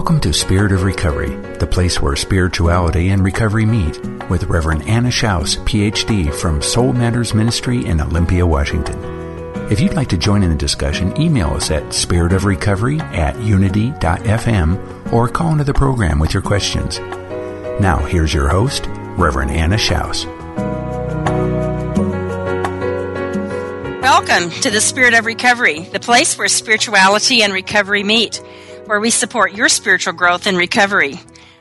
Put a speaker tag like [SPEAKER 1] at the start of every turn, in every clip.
[SPEAKER 1] Welcome to Spirit of Recovery, the place where spirituality and recovery meet, with Reverend Anna Schaus, PhD from Soul Matters Ministry in Olympia, Washington. If you'd like to join in the discussion, email us at spiritofrecovery at unity.fm or call into the program with your questions. Now, here's your host, Reverend Anna Schaus.
[SPEAKER 2] Welcome to the Spirit of Recovery, the place where spirituality and recovery meet where we support your spiritual growth and recovery.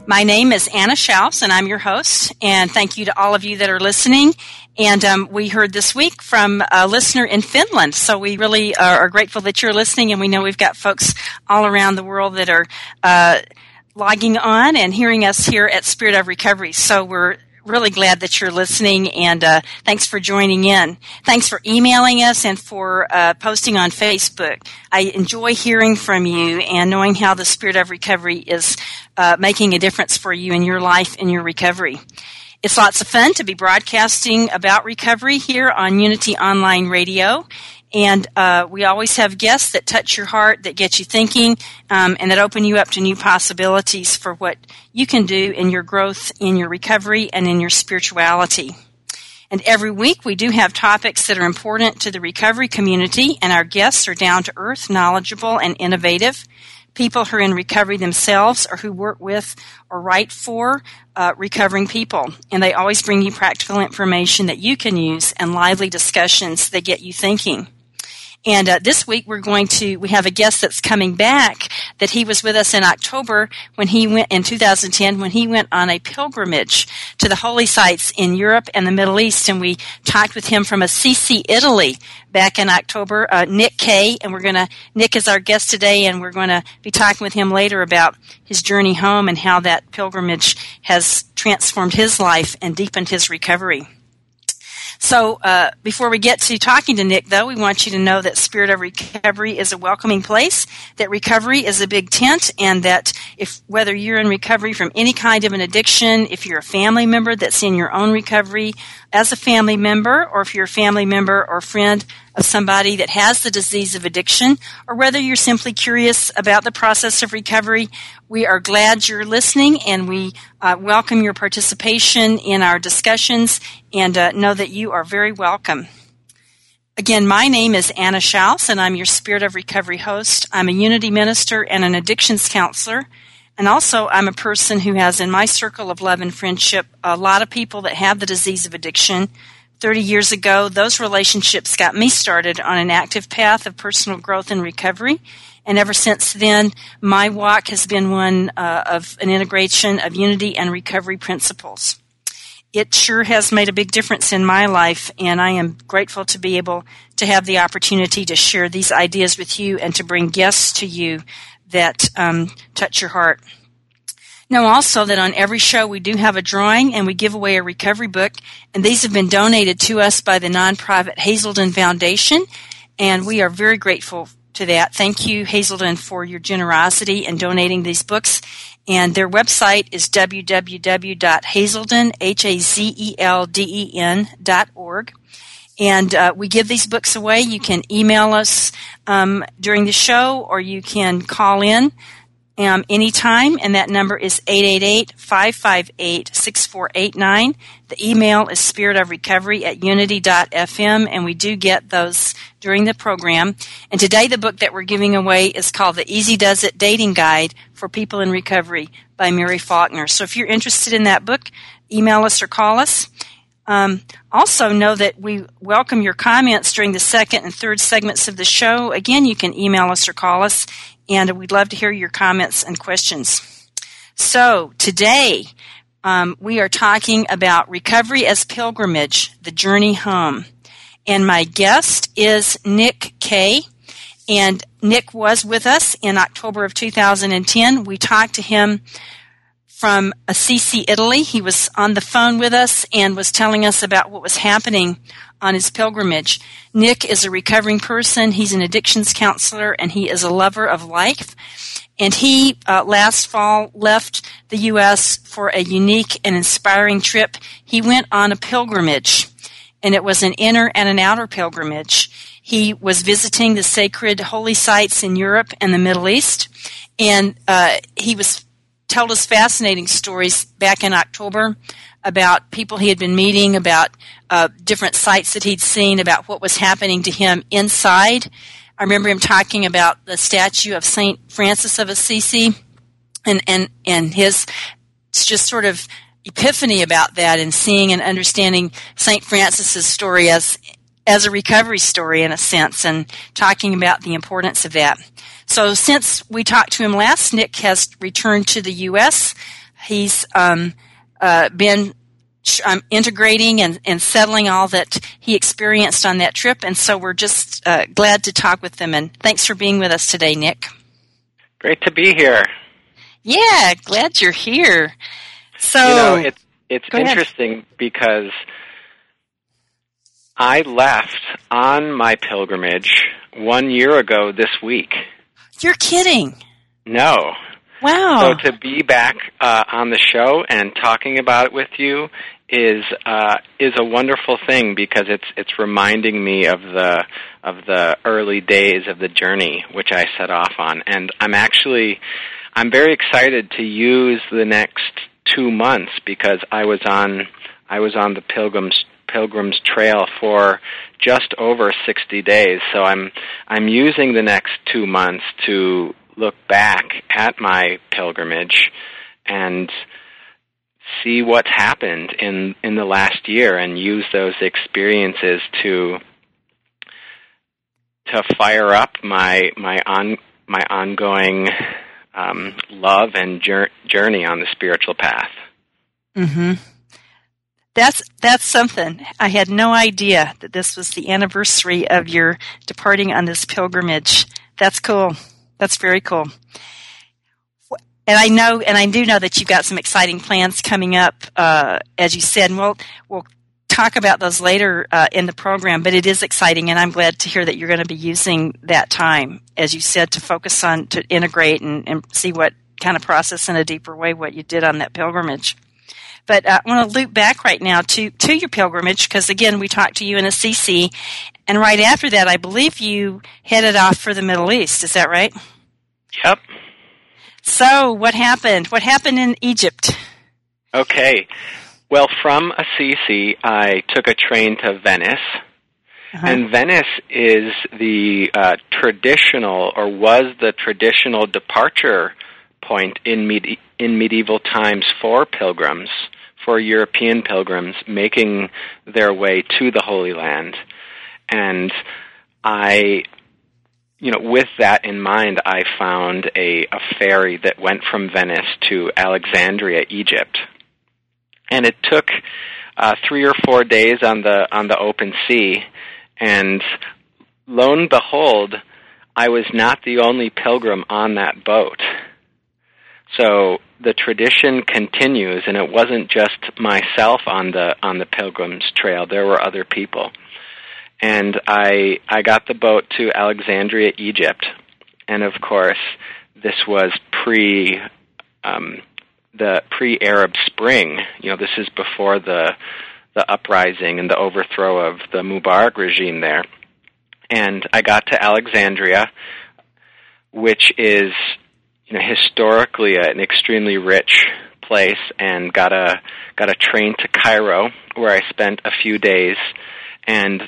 [SPEAKER 2] My name is Anna Schaus, and I'm your host. And thank you to all of you that are listening. And um, we heard this week from a listener in Finland, so we really are grateful that you're listening. And we know we've got folks all around the world that are uh, logging on and hearing us here at Spirit of Recovery. So we're really glad that you're listening and uh, thanks for joining in. Thanks for emailing us and for uh, posting on Facebook. I enjoy hearing from you and knowing how the Spirit of Recovery is uh, making a difference for you in your life and your recovery. It's lots of fun to be broadcasting about recovery here on Unity Online Radio. And uh, we always have guests that touch your heart, that get you thinking, um, and that open you up to new possibilities for what you can do in your growth, in your recovery, and in your spirituality. And every week we do have topics that are important to the recovery community, and our guests are down to earth, knowledgeable, and innovative. People who are in recovery themselves or who work with or write for uh, recovering people. And they always bring you practical information that you can use and lively discussions that get you thinking. And uh, this week we're going to we have a guest that's coming back that he was with us in October when he went in 2010 when he went on a pilgrimage to the holy sites in Europe and the Middle East, and we talked with him from Assisi, Italy, back in October. Uh, Nick Kay, and we're gonna Nick is our guest today, and we're going to be talking with him later about his journey home and how that pilgrimage has transformed his life and deepened his recovery. So uh, before we get to talking to Nick, though, we want you to know that Spirit of Recovery is a welcoming place. That recovery is a big tent, and that if whether you're in recovery from any kind of an addiction, if you're a family member that's in your own recovery as a family member, or if you're a family member or friend of somebody that has the disease of addiction, or whether you're simply curious about the process of recovery, we are glad you're listening and we uh, welcome your participation in our discussions and uh, know that you are very welcome. Again, my name is Anna Schaus and I'm your Spirit of Recovery host. I'm a Unity minister and an addictions counselor. And also, I'm a person who has in my circle of love and friendship a lot of people that have the disease of addiction 30 years ago, those relationships got me started on an active path of personal growth and recovery. And ever since then, my walk has been one uh, of an integration of unity and recovery principles. It sure has made a big difference in my life, and I am grateful to be able to have the opportunity to share these ideas with you and to bring guests to you that um, touch your heart. Know also that on every show we do have a drawing and we give away a recovery book, and these have been donated to us by the nonprofit Hazelden Foundation, and we are very grateful to that. Thank you, Hazelden, for your generosity in donating these books. And their website is www.hazelden, H-A-Z-E-L-D-E-N dot org. And uh, we give these books away. You can email us um, during the show or you can call in um, anytime, and that number is 888-558-6489. The email is spiritofrecovery at unity.fm, and we do get those during the program. And today the book that we're giving away is called The Easy Does It Dating Guide for People in Recovery by Mary Faulkner. So if you're interested in that book, email us or call us. Um, also, know that we welcome your comments during the second and third segments of the show. Again, you can email us or call us, and we'd love to hear your comments and questions. So, today um, we are talking about recovery as pilgrimage, the journey home. And my guest is Nick Kay. And Nick was with us in October of 2010. We talked to him from Assisi, Italy. He was on the phone with us and was telling us about what was happening on his pilgrimage. Nick is a recovering person. He's an addictions counselor and he is a lover of life. And he uh, last fall left the U.S. for a unique and inspiring trip. He went on a pilgrimage, and it was an inner and an outer pilgrimage. He was visiting the sacred holy sites in Europe and the Middle East, and uh, he was told us fascinating stories back in October about people he had been meeting, about uh, different sites that he'd seen, about what was happening to him inside. I remember him talking about the statue of Saint Francis of Assisi, and and and his just sort of epiphany about that, and seeing and understanding Saint Francis's story as as a recovery story in a sense, and talking about the importance of that. So since we talked to him last, Nick has returned to the U.S. He's um, uh, been um, integrating and, and, settling all that he experienced on that trip, and so we're just uh, glad to talk with him. And thanks for being with us today, Nick.
[SPEAKER 3] Great to be here.
[SPEAKER 2] Yeah, glad you're here. So
[SPEAKER 3] you know, it's it's interesting ahead. because I left on my pilgrimage one year ago this week.
[SPEAKER 2] You're kidding.
[SPEAKER 3] No.
[SPEAKER 2] Wow.
[SPEAKER 3] So to be back uh, on the show and talking about it with you is uh, is a wonderful thing because it's it's reminding me of the of the early days of the journey which I set off on, and I'm actually I'm very excited to use the next two months because I was on I was on the pilgrims Pilgrim's Trail for just over 60 days. So I'm I'm using the next 2 months to look back at my pilgrimage and see what's happened in in the last year and use those experiences to to fire up my my on my ongoing um, love and journey on the spiritual path.
[SPEAKER 2] Mhm. That's that's something. I had no idea that this was the anniversary of your departing on this pilgrimage. That's cool. That's very cool. And I know, and I do know that you've got some exciting plans coming up, uh, as you said, and we'll we'll talk about those later uh, in the program. But it is exciting, and I'm glad to hear that you're going to be using that time, as you said, to focus on to integrate and, and see what kind of process in a deeper way what you did on that pilgrimage. But uh, I want to loop back right now to, to your pilgrimage because, again, we talked to you in Assisi. And right after that, I believe you headed off for the Middle East. Is that right?
[SPEAKER 3] Yep.
[SPEAKER 2] So, what happened? What happened in Egypt?
[SPEAKER 3] Okay. Well, from Assisi, I took a train to Venice. Uh-huh. And Venice is the uh, traditional, or was the traditional departure point in, med- in medieval times for pilgrims for European pilgrims making their way to the Holy Land. And I, you know, with that in mind, I found a, a ferry that went from Venice to Alexandria, Egypt. And it took uh, three or four days on the on the open sea, and lo and behold, I was not the only pilgrim on that boat. So the tradition continues, and it wasn't just myself on the on the Pilgrim's Trail. There were other people, and I I got the boat to Alexandria, Egypt, and of course, this was pre um, the pre Arab Spring. You know, this is before the the uprising and the overthrow of the Mubarak regime there. And I got to Alexandria, which is you know historically an extremely rich place and got a got a train to Cairo where I spent a few days and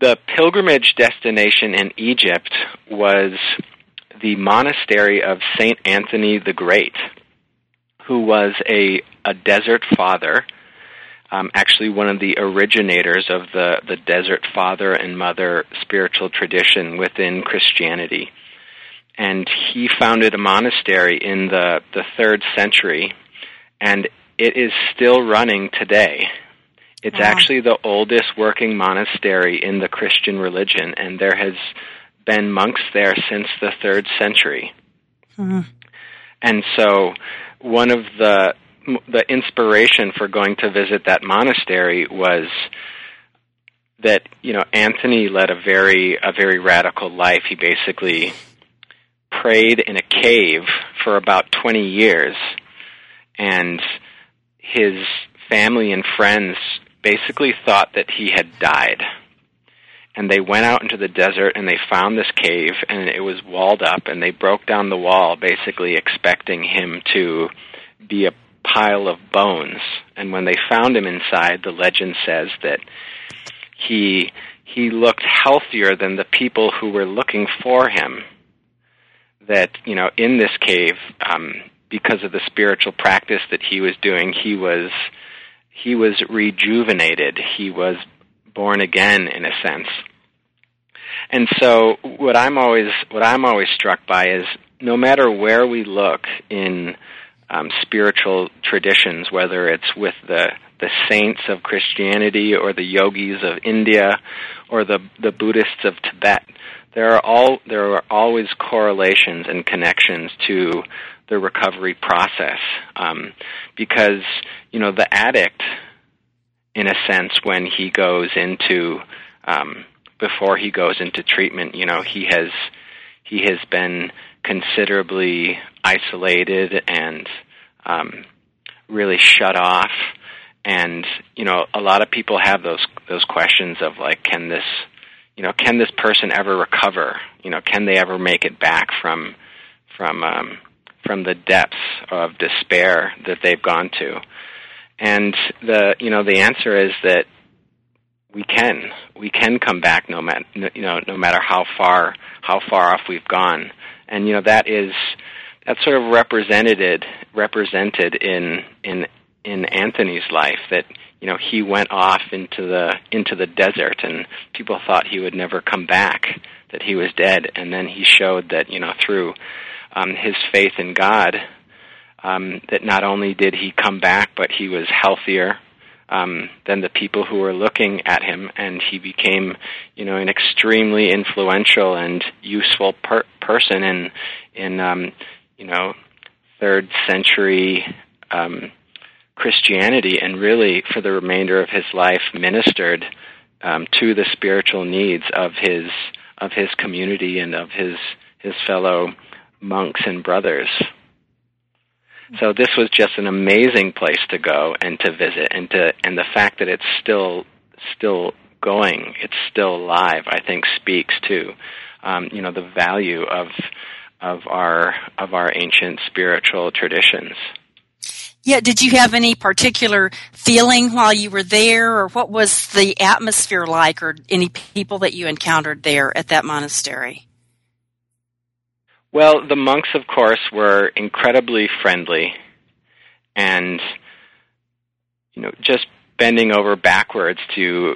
[SPEAKER 3] the pilgrimage destination in Egypt was the monastery of Saint Anthony the Great, who was a, a desert father, um, actually one of the originators of the, the desert father and mother spiritual tradition within Christianity. And he founded a monastery in the, the third century, and it is still running today. It's wow. actually the oldest working monastery in the Christian religion, and there has been monks there since the third century. Mm-hmm. And so, one of the the inspiration for going to visit that monastery was that you know Anthony led a very a very radical life. He basically prayed in a cave for about 20 years and his family and friends basically thought that he had died. And they went out into the desert and they found this cave and it was walled up and they broke down the wall basically expecting him to be a pile of bones. And when they found him inside, the legend says that he he looked healthier than the people who were looking for him. That, you know, in this cave, um, because of the spiritual practice that he was doing, he was he was rejuvenated. He was born again in a sense. And so what I'm always what I'm always struck by is no matter where we look in um, spiritual traditions, whether it's with the the saints of Christianity or the yogis of India or the the Buddhists of Tibet, there are all there are always correlations and connections to the recovery process um, because you know the addict in a sense when he goes into um, before he goes into treatment you know he has he has been considerably isolated and um, really shut off. And you know a lot of people have those those questions of like can this you know can this person ever recover you know can they ever make it back from from um, from the depths of despair that they've gone to. And the you know the answer is that we can we can come back no matter you know no matter how far how far off we've gone. And you know that is that's sort of represented represented in in in Anthony's life that you know he went off into the into the desert and people thought he would never come back that he was dead. And then he showed that you know through um, his faith in God, um, that not only did he come back, but he was healthier um, than the people who were looking at him, and he became, you know, an extremely influential and useful per- person in in um, you know third century um, Christianity, and really for the remainder of his life ministered um, to the spiritual needs of his of his community and of his his fellow monks and brothers. So this was just an amazing place to go and to visit, and to and the fact that it's still still going, it's still alive. I think speaks to um, you know the value of of our of our ancient spiritual traditions.
[SPEAKER 2] Yeah, did you have any particular feeling while you were there, or what was the atmosphere like, or any people that you encountered there at that monastery?
[SPEAKER 3] Well, the monks, of course, were incredibly friendly and, you know, just bending over backwards to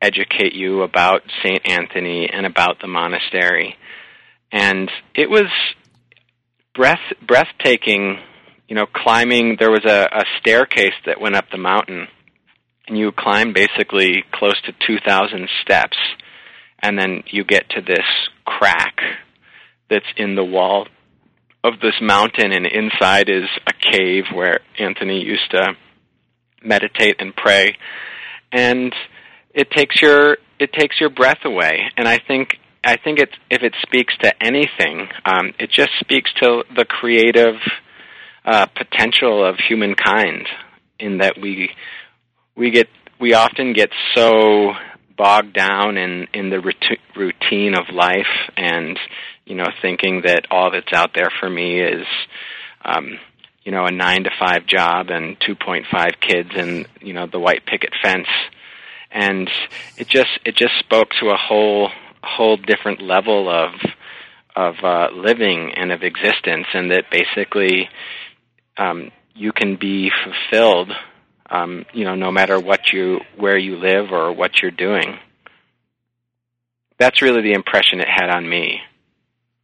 [SPEAKER 3] educate you about St. Anthony and about the monastery. And it was breath, breathtaking, you know, climbing. There was a, a staircase that went up the mountain, and you climb basically close to 2,000 steps, and then you get to this crack that's in the wall of this mountain, and inside is a cave where Anthony used to meditate and pray. And it takes your it takes your breath away. And I think I think it if it speaks to anything, um, it just speaks to the creative uh, potential of humankind. In that we we get we often get so bogged down in in the routine of life and you know, thinking that all that's out there for me is, um, you know, a nine to five job and 2.5 kids and you know the white picket fence, and it just it just spoke to a whole whole different level of of uh, living and of existence, and that basically um, you can be fulfilled, um, you know, no matter what you where you live or what you're doing. That's really the impression it had on me.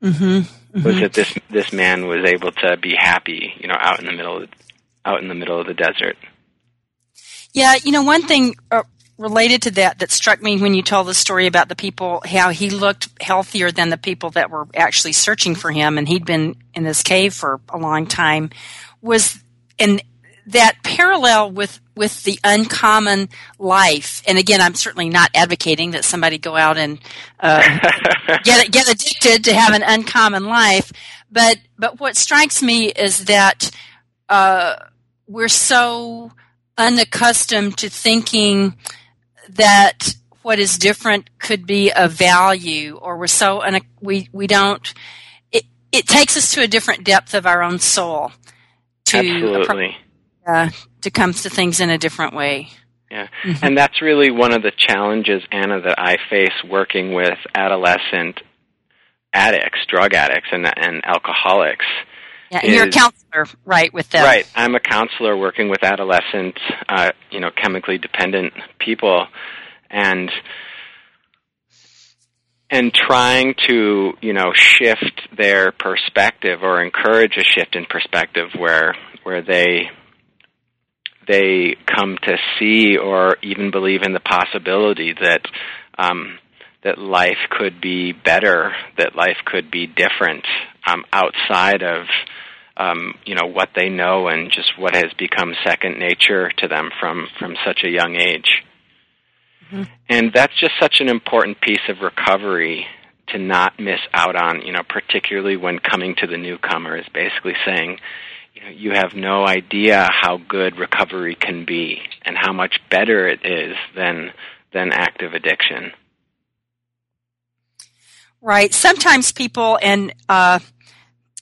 [SPEAKER 2] Mm-hmm. Mm-hmm.
[SPEAKER 3] Was that this this man was able to be happy, you know, out in the middle out in the middle of the desert.
[SPEAKER 2] Yeah, you know, one thing uh, related to that that struck me when you told the story about the people, how he looked healthier than the people that were actually searching for him, and he'd been in this cave for a long time, was and that parallel with with the uncommon life. And again, I'm certainly not advocating that somebody go out and uh, get get addicted to have an uncommon life. But but what strikes me is that uh, we're so unaccustomed to thinking that what is different could be of value, or we're so and we we don't. It it takes us to a different depth of our own soul to
[SPEAKER 3] Absolutely.
[SPEAKER 2] uh, to come to things in a different way.
[SPEAKER 3] Yeah, mm-hmm. and that's really one of the challenges, Anna, that I face working with adolescent addicts, drug addicts, and and alcoholics.
[SPEAKER 2] Yeah, and is, you're a counselor, right? With them,
[SPEAKER 3] right? I'm a counselor working with adolescent, uh, you know, chemically dependent people, and and trying to you know shift their perspective or encourage a shift in perspective where where they they come to see or even believe in the possibility that um, that life could be better, that life could be different um, outside of um, you know what they know and just what has become second nature to them from from such a young age. Mm-hmm. And that's just such an important piece of recovery to not miss out on, you know, particularly when coming to the newcomer is basically saying, you know, you have no idea how good recovery can be and how much better it is than than active addiction.
[SPEAKER 2] Right. Sometimes people and uh,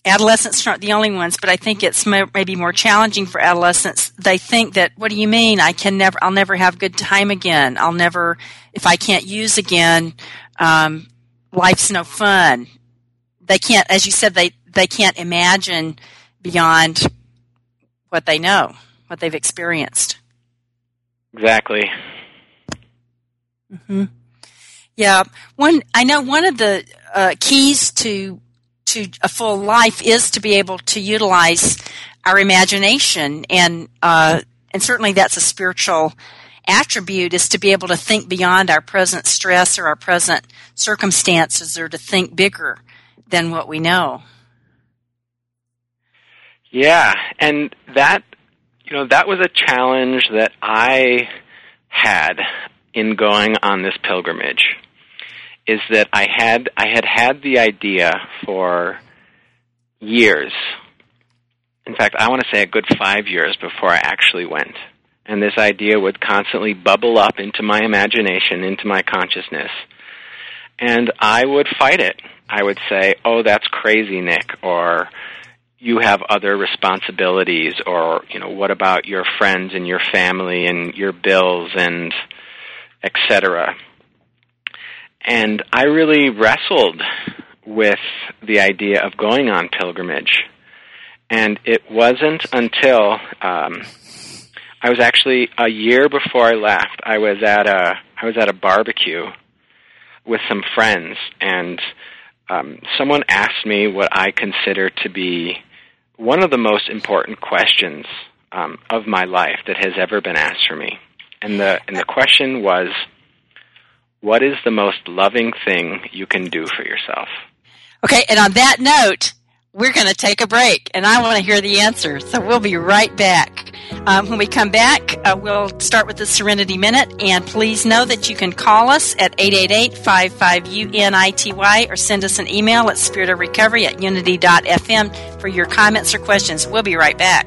[SPEAKER 2] adolescents aren't the only ones, but I think it's maybe more challenging for adolescents. They think that, what do you mean? I can never, I'll never have good time again. I'll never, if I can't use again, um, life's no fun. They can't, as you said, they, they can't imagine beyond what they know, what they've experienced.
[SPEAKER 3] Exactly.
[SPEAKER 2] hmm Yeah, one. I know one of the uh, keys to to a full life is to be able to utilize our imagination, and uh, and certainly that's a spiritual attribute is to be able to think beyond our present stress or our present circumstances, or to think bigger than what we know.
[SPEAKER 3] Yeah, and that you know that was a challenge that I had in going on this pilgrimage is that I had I had had the idea for years. In fact, I want to say a good 5 years before I actually went. And this idea would constantly bubble up into my imagination, into my consciousness. And I would fight it. I would say, "Oh, that's crazy, Nick," or you have other responsibilities or you know what about your friends and your family and your bills and etc and i really wrestled with the idea of going on pilgrimage and it wasn't until um, i was actually a year before i left i was at a i was at a barbecue with some friends and um, someone asked me what I consider to be one of the most important questions um, of my life that has ever been asked for me. And the, and the question was, what is the most loving thing you can do for yourself?
[SPEAKER 2] Okay, and on that note, we're going to take a break, and I want to hear the answer. So we'll be right back. Um, when we come back, uh, we'll start with the Serenity Minute, and please know that you can call us at 888-55-UNITY or send us an email at spiritofrecovery at unity.fm for your comments or questions. We'll be right back.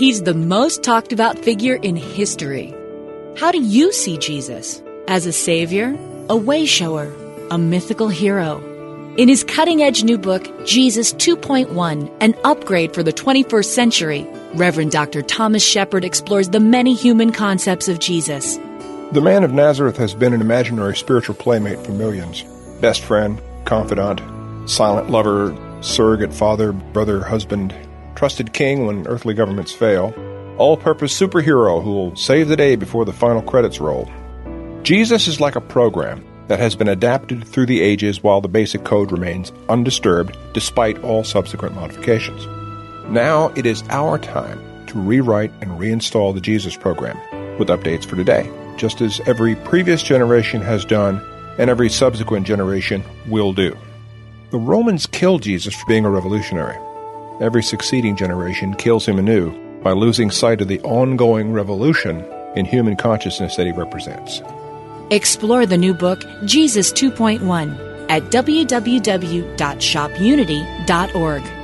[SPEAKER 4] He's the most talked about figure in history. How do you see Jesus? As a savior, a wayshower, a mythical hero? In his cutting edge new book, Jesus 2.1 An Upgrade for the 21st Century, Reverend Dr. Thomas Shepherd explores the many human concepts of Jesus.
[SPEAKER 5] The man of Nazareth has been an imaginary spiritual playmate for millions best friend, confidant, silent lover, surrogate father, brother, husband, trusted king when earthly governments fail, all purpose superhero who will save the day before the final credits roll. Jesus is like a program that has been adapted through the ages while the basic code remains undisturbed despite all subsequent modifications. Now it is our time to rewrite and reinstall the Jesus program with updates for today, just as every previous generation has done and every subsequent generation will do. The Romans killed Jesus for being a revolutionary every succeeding generation kills him anew by losing sight of the ongoing revolution in human consciousness that he represents.
[SPEAKER 4] Explore the new book, Jesus 2.1, at www.shopunity.org.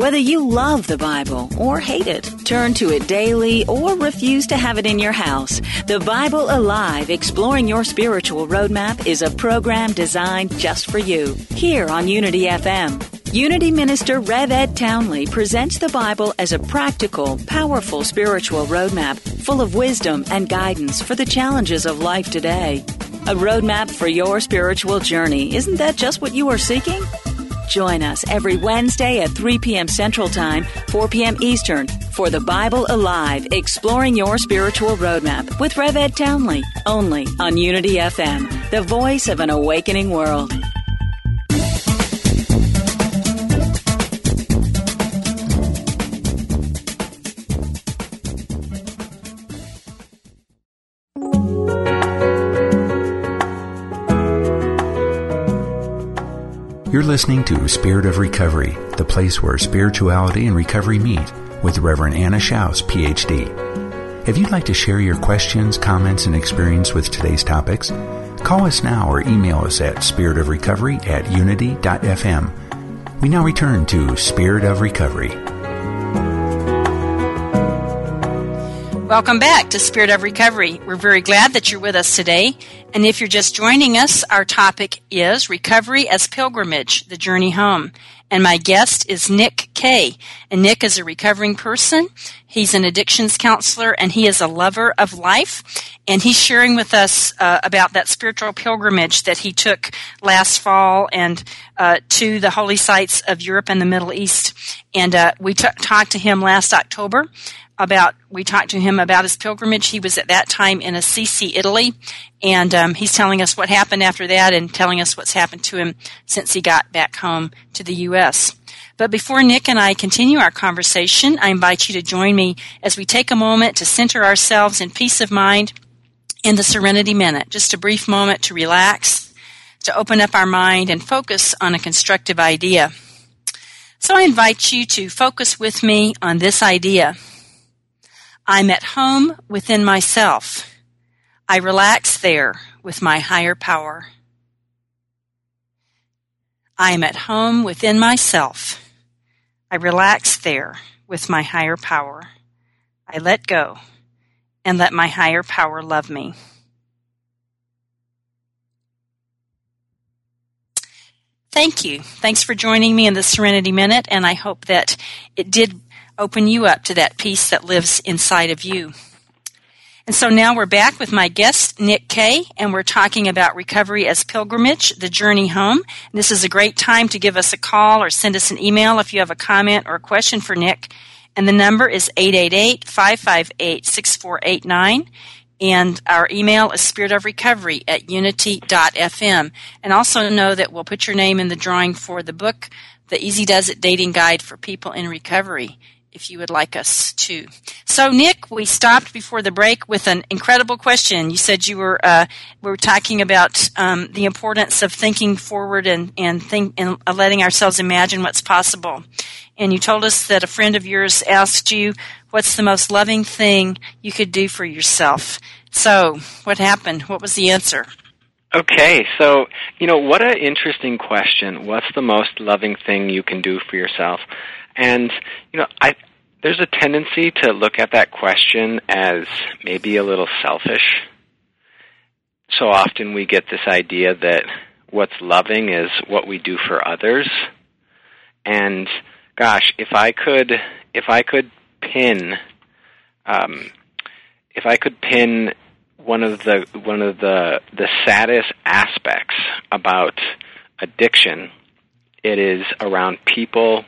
[SPEAKER 6] Whether you love the Bible or hate it, turn to it daily or refuse to have it in your house, The Bible Alive Exploring Your Spiritual Roadmap is a program designed just for you here on Unity FM. Unity Minister Rev Ed Townley presents the Bible as a practical, powerful spiritual roadmap full of wisdom and guidance for the challenges of life today. A roadmap for your spiritual journey. Isn't that just what you are seeking? Join us every Wednesday at 3 p.m. Central Time, 4 p.m. Eastern for the Bible Alive Exploring Your Spiritual Roadmap with Rev Ed Townley, only on Unity FM, the voice of an awakening world.
[SPEAKER 1] You're listening to Spirit of Recovery, the place where spirituality and recovery meet, with Reverend Anna Schaus, PhD. If you'd like to share your questions, comments, and experience with today's topics, call us now or email us at spiritofrecovery at unity.fm. We now return to Spirit of Recovery.
[SPEAKER 2] Welcome back to Spirit of Recovery. We're very glad that you're with us today. And if you're just joining us, our topic is Recovery as Pilgrimage, the Journey Home. And my guest is Nick Kay. And Nick is a recovering person. He's an addictions counselor and he is a lover of life. And he's sharing with us uh, about that spiritual pilgrimage that he took last fall and uh, to the holy sites of Europe and the Middle East. And uh, we t- talked to him last October about we talked to him about his pilgrimage. He was at that time in Assisi, Italy, and um, he's telling us what happened after that and telling us what's happened to him since he got back home to the U.S. But before Nick and I continue our conversation, I invite you to join me as we take a moment to center ourselves in peace of mind in the Serenity Minute. Just a brief moment to relax, to open up our mind and focus on a constructive idea. So I invite you to focus with me on this idea. I'm at home within myself. I relax there with my higher power. I am at home within myself. I relax there with my higher power. I let go and let my higher power love me. Thank you. Thanks for joining me in the Serenity Minute, and I hope that it did open you up to that peace that lives inside of you. And so now we're back with my guest, Nick Kay, and we're talking about recovery as pilgrimage, the journey home. This is a great time to give us a call or send us an email if you have a comment or a question for Nick. And the number is 888 558 6489 and our email is spiritofrecovery at unity.fm. And also know that we'll put your name in the drawing for the book, The Easy Does It Dating Guide for People in Recovery if you would like us to. So, Nick, we stopped before the break with an incredible question. You said you were uh, we were talking about um, the importance of thinking forward and and think and letting ourselves imagine what's possible. And you told us that a friend of yours asked you, "What's the most loving thing you could do for yourself?" So, what happened? What was the answer?
[SPEAKER 3] Okay, so you know what an interesting question. What's the most loving thing you can do for yourself? And you know, I there's a tendency to look at that question as maybe a little selfish. So often we get this idea that what's loving is what we do for others. And gosh, if I could if I could pin um, if I could pin one of the one of the the saddest aspects about addiction, it is around people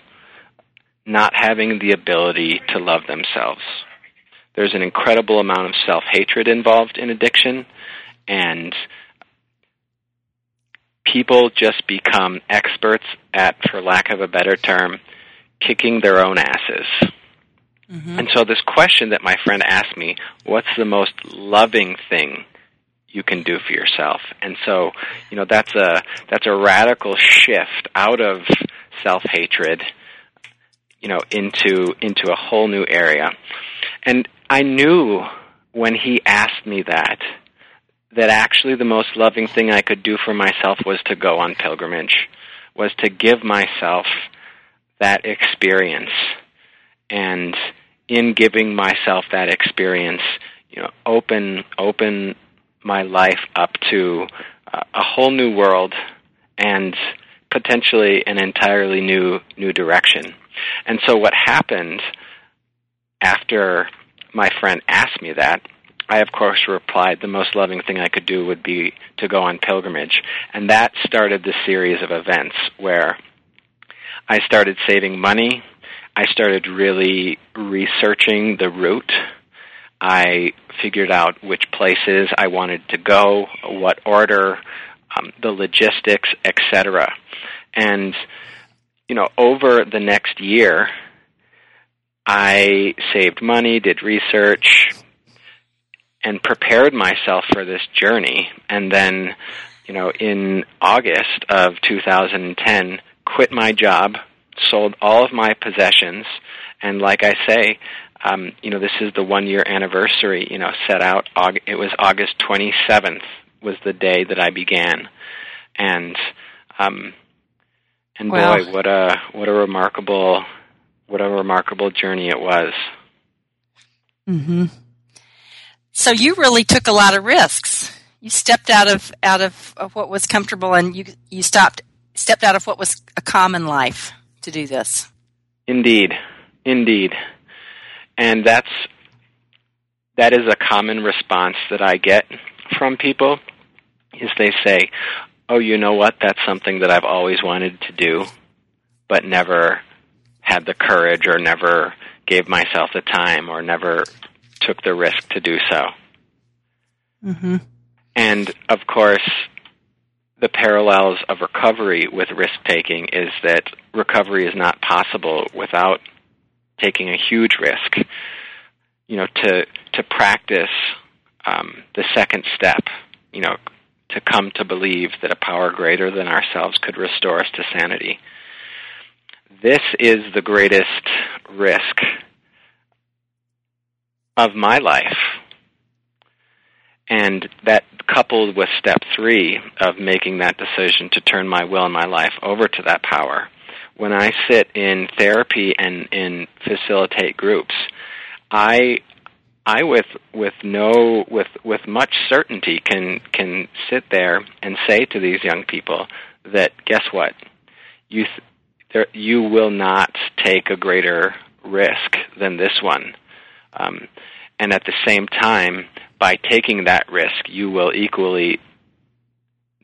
[SPEAKER 3] not having the ability to love themselves. There's an incredible amount of self hatred involved in addiction, and people just become experts at, for lack of a better term, kicking their own asses. Mm-hmm. And so, this question that my friend asked me what's the most loving thing you can do for yourself? And so, you know, that's a, that's a radical shift out of self hatred you know, into into a whole new area. And I knew when he asked me that that actually the most loving thing I could do for myself was to go on pilgrimage, was to give myself that experience. And in giving myself that experience, you know, open open my life up to uh, a whole new world and potentially an entirely new new direction. And so what happened after my friend asked me that, I of course replied the most loving thing I could do would be to go on pilgrimage. And that started the series of events where I started saving money. I started really researching the route. I figured out which places I wanted to go, what order, um, the logistics, etc. And you know, over the next year, I saved money, did research, and prepared myself for this journey. And then, you know, in August of 2010, quit my job, sold all of my possessions, and like I say, um, you know, this is the one year anniversary. You know, set out. It was August 27th was the day that I began, and um, and boy, what a what a remarkable what a remarkable journey it was.
[SPEAKER 2] Mhm. So you really took a lot of risks. You stepped out of out of, of what was comfortable and you you stopped stepped out of what was a common life to do this.
[SPEAKER 3] Indeed. Indeed. And that's that is a common response that I get from people is they say, oh, you know what? That's something that I've always wanted to do, but never had the courage or never gave myself the time or never took the risk to do so.
[SPEAKER 2] Mm-hmm.
[SPEAKER 3] And of course, the parallels of recovery with risk taking is that recovery is not possible without taking a huge risk. You know, to to practice um, the second step, you know, to come to believe that a power greater than ourselves could restore us to sanity. This is the greatest risk of my life. And that coupled with step three of making that decision to turn my will and my life over to that power, when I sit in therapy and in facilitate groups, I I with with no with with much certainty can can sit there and say to these young people that guess what? You th- there, you will not take a greater risk than this one, um, and at the same time by taking that risk, you will equally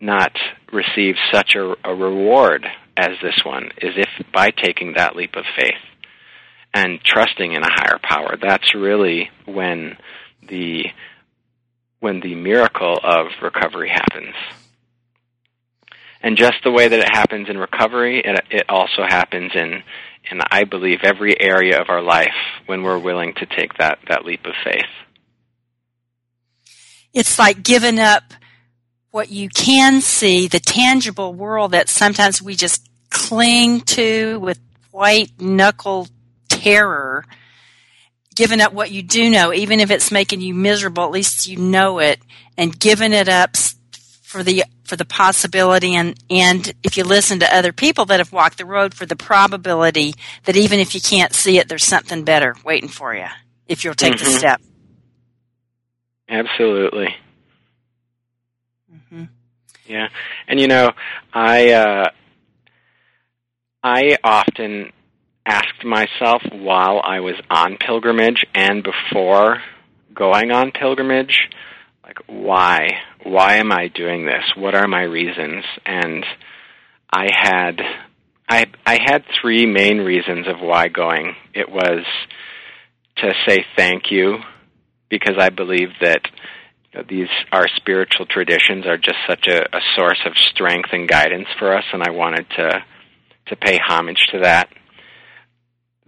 [SPEAKER 3] not receive such a, a reward as this one is if by taking that leap of faith and trusting in a higher power. That's really when the when the miracle of recovery happens. And just the way that it happens in recovery, it, it also happens in, in, I believe, every area of our life when we're willing to take that, that leap of faith.
[SPEAKER 2] It's like giving up what you can see, the tangible world that sometimes we just cling to with white knuckle terror. Giving up what you do know, even if it's making you miserable, at least you know it, and giving it up for the for the possibility and and if you listen to other people that have walked the road for the probability that even if you can't see it there's something better waiting for you if you'll take mm-hmm. the step
[SPEAKER 3] absolutely mm-hmm. yeah and you know i uh i often asked myself while i was on pilgrimage and before going on pilgrimage like why why am I doing this? What are my reasons? And I had I I had three main reasons of why going. It was to say thank you because I believe that you know, these our spiritual traditions are just such a, a source of strength and guidance for us, and I wanted to to pay homage to that.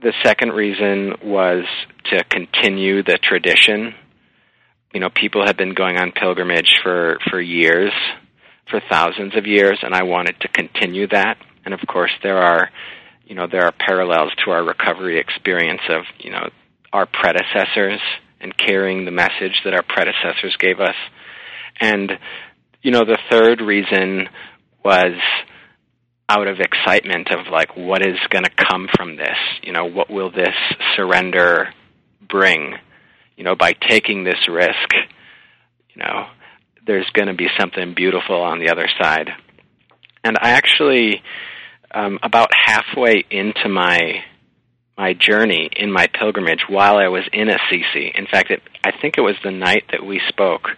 [SPEAKER 3] The second reason was to continue the tradition you know, people have been going on pilgrimage for, for years, for thousands of years, and I wanted to continue that. And of course, there are, you know, there are parallels to our recovery experience of, you know, our predecessors and carrying the message that our predecessors gave us. And, you know, the third reason was out of excitement of like, what is going to come from this? You know, what will this surrender bring? you know, by taking this risk, you know, there's going to be something beautiful on the other side. And I actually, um, about halfway into my my journey in my pilgrimage, while I was in Assisi, in fact, it, I think it was the night that we spoke,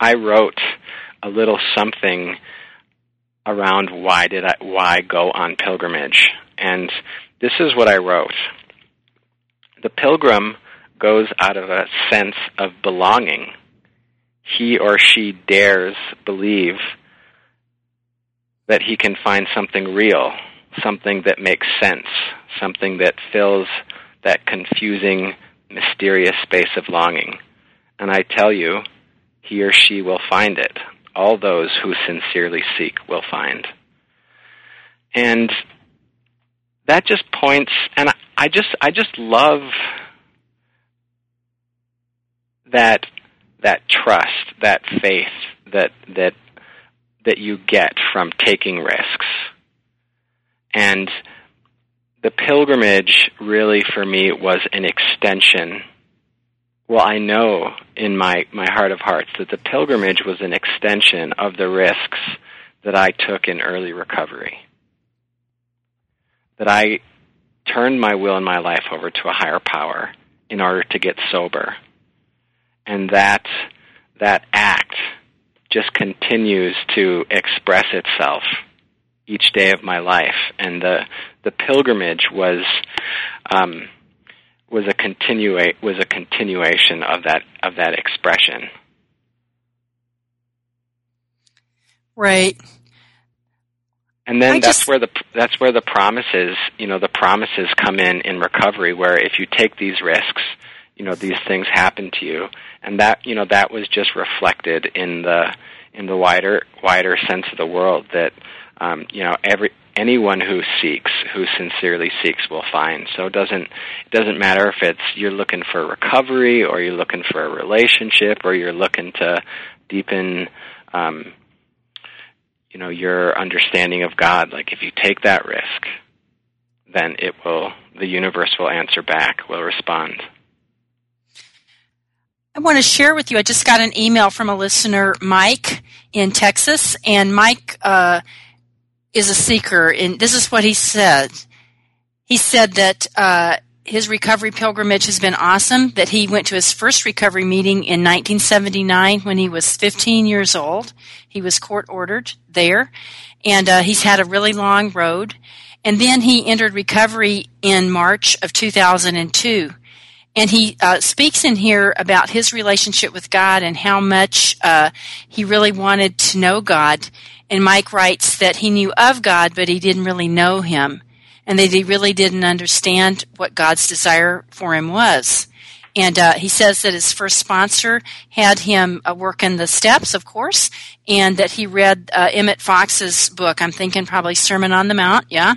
[SPEAKER 3] I wrote a little something around why did I why go on pilgrimage, and this is what I wrote. The pilgrim goes out of a sense of belonging. He or she dares believe that he can find something real, something that makes sense, something that fills that confusing, mysterious space of longing. And I tell you, he or she will find it. All those who sincerely seek will find. And that just points, and I just, I just love that that trust, that faith that that that you get from taking risks. And the pilgrimage really for me was an extension. Well, I know in my, my heart of hearts that the pilgrimage was an extension of the risks that I took in early recovery. That I turned my will and my life over to a higher power in order to get sober and that that act just continues to express itself each day of my life and the the pilgrimage was um, was a continua- was a continuation of that of that expression.
[SPEAKER 2] Right.
[SPEAKER 3] And then
[SPEAKER 2] I
[SPEAKER 3] that's
[SPEAKER 2] just,
[SPEAKER 3] where the that's where the promises you know the promises come in in recovery where if you take these risks you know these things happen to you. And that you know that was just reflected in the in the wider wider sense of the world that um, you know every anyone who seeks who sincerely seeks will find. So it doesn't it doesn't matter if it's you're looking for recovery or you're looking for a relationship or you're looking to deepen um, you know your understanding of God. Like if you take that risk then it will the universe will answer back will respond.
[SPEAKER 2] I want to share with you. I just got an email from a listener, Mike, in Texas, and Mike uh, is a seeker. And this is what he said. He said that uh, his recovery pilgrimage has been awesome. That he went to his first recovery meeting in 1979 when he was 15 years old. He was court ordered there, and uh, he's had a really long road. And then he entered recovery in March of 2002. And he uh, speaks in here about his relationship with God and how much uh, he really wanted to know God. And Mike writes that he knew of God, but he didn't really know him and that he really didn't understand what God's desire for him was. And uh, he says that his first sponsor had him uh, work in the steps, of course, and that he read uh, Emmett Fox's book. I'm thinking probably Sermon on the Mount, yeah.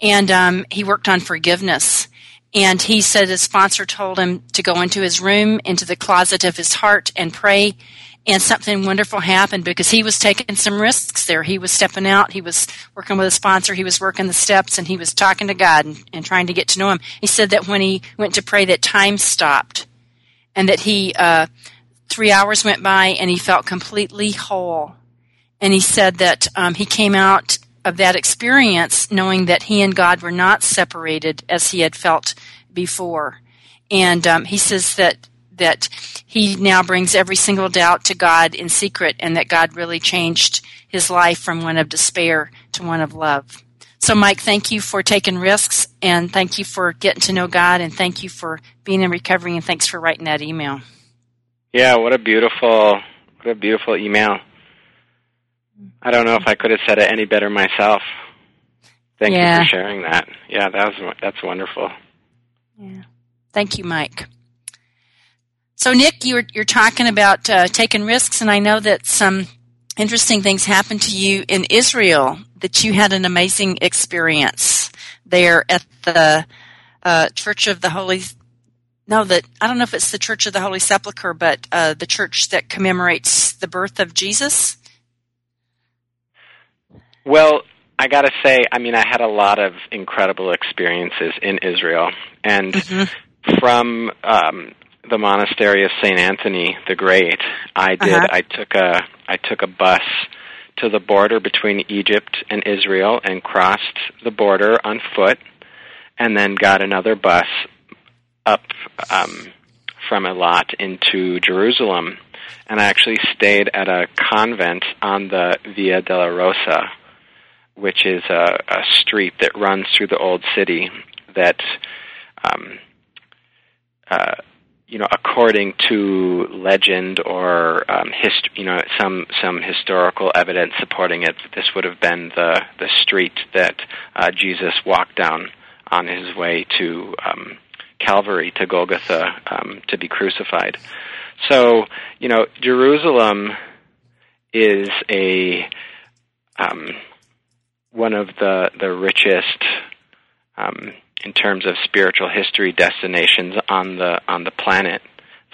[SPEAKER 2] And um, he worked on forgiveness. And he said his sponsor told him to go into his room, into the closet of his heart, and pray and something wonderful happened because he was taking some risks there. He was stepping out. He was working with a sponsor. He was working the steps and he was talking to God and, and trying to get to know him. He said that when he went to pray that time stopped and that he, uh, three hours went by and he felt completely whole. And he said that, um, he came out of that experience knowing that he and God were not separated as he had felt before. And um, he says that that he now brings every single doubt to God in secret and that God really changed his life from one of despair to one of love. So, Mike, thank you for taking risks and thank you for getting to know God and thank you for being in recovery and thanks for writing that email.
[SPEAKER 3] Yeah, what a beautiful, what a beautiful email. I don't know if I could have said it any better myself. Thank yeah. you for sharing that. Yeah, that was that's wonderful.
[SPEAKER 2] Yeah. Thank you, Mike. So, Nick, you're you're talking about uh, taking risks, and I know that some interesting things happened to you in Israel. That you had an amazing experience there at the uh, Church of the Holy. No, that I don't know if it's the Church of the Holy Sepulchre, but uh, the church that commemorates the birth of Jesus.
[SPEAKER 3] Well, I got to say, I mean, I had a lot of incredible experiences in Israel, and mm-hmm. from um, the monastery of Saint Anthony the Great, I did. Uh-huh. I took a I took a bus to the border between Egypt and Israel and crossed the border on foot, and then got another bus up um, from Eilat into Jerusalem. And I actually stayed at a convent on the Via Dolorosa, which is a, a street that runs through the old city that um, uh, you know, according to legend or um, hist- you know, some some historical evidence supporting it, this would have been the the street that uh, Jesus walked down on his way to um, Calvary, to Golgotha, um, to be crucified. So, you know, Jerusalem is a um, one of the the richest um, in terms of spiritual history destinations on the on the planet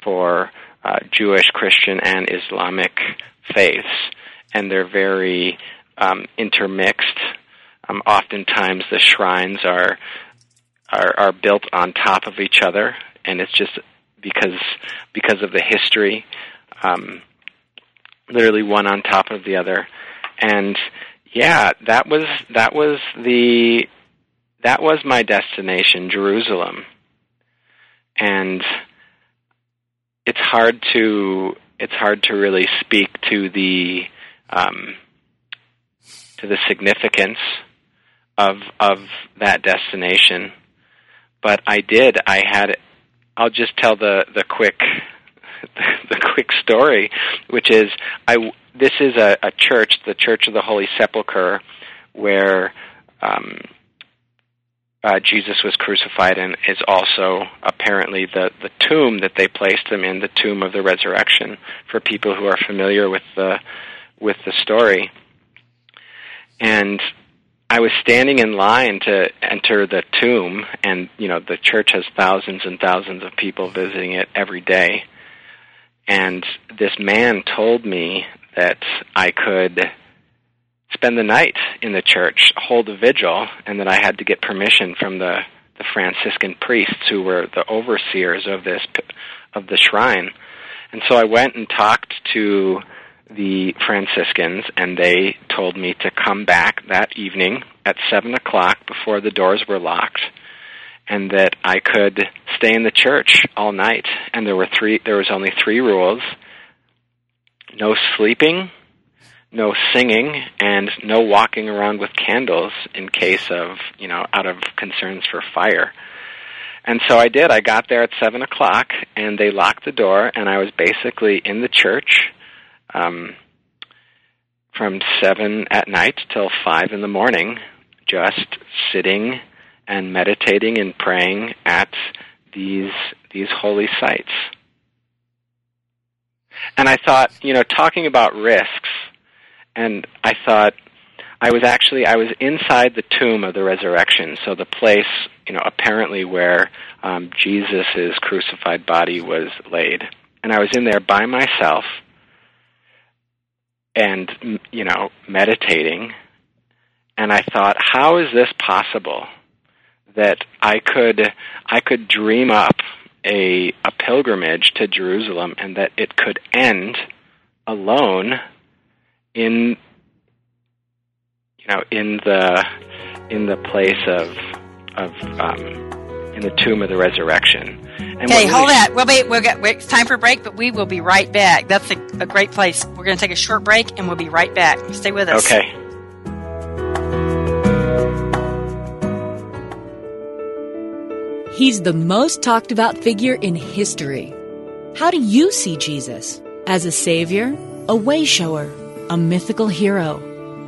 [SPEAKER 3] for uh, Jewish, Christian, and Islamic faiths, and they're very um, intermixed. Um, oftentimes, the shrines are, are are built on top of each other, and it's just because because of the history, um, literally one on top of the other, and yeah, that was that was the that was my destination, Jerusalem. And it's hard to it's hard to really speak to the um, to the significance of of that destination. But I did. I had. I'll just tell the the quick the quick story, which is I. This is a, a church, the Church of the Holy Sepulchre, where um, uh, Jesus was crucified in is also apparently the, the tomb that they placed him in, the tomb of the resurrection, for people who are familiar with the, with the story. And I was standing in line to enter the tomb, and you know the church has thousands and thousands of people visiting it every day. And this man told me that I could spend the night in the church, hold a vigil, and that I had to get permission from the the Franciscan priests who were the overseers of this of the shrine. And so I went and talked to the Franciscans, and they told me to come back that evening at seven o'clock before the doors were locked, and that I could stay in the church all night. And there were three. There was only three rules: no sleeping, no singing, and no walking around with candles in case of you know out of concerns for fire. And so I did. I got there at seven o'clock, and they locked the door, and I was basically in the church. Um, from seven at night till five in the morning, just sitting and meditating and praying at these these holy sites. And I thought, you know, talking about risks, and I thought I was actually I was inside the tomb of the resurrection, so the place, you know, apparently where um, Jesus' crucified body was laid, and I was in there by myself, and you know, meditating, and I thought, how is this possible? that I could I could dream up a a pilgrimage to Jerusalem and that it could end alone in you know in the in the place of of um, in the tomb of the resurrection.
[SPEAKER 2] And okay, really hold that. We'll be we'll get it's time for a break, but we will be right back. That's a, a great place. We're going to take a short break, and we'll be right back. Stay with us.
[SPEAKER 3] Okay.
[SPEAKER 4] He's the most talked about figure in history. How do you see Jesus? As a savior, a wayshower, a mythical hero?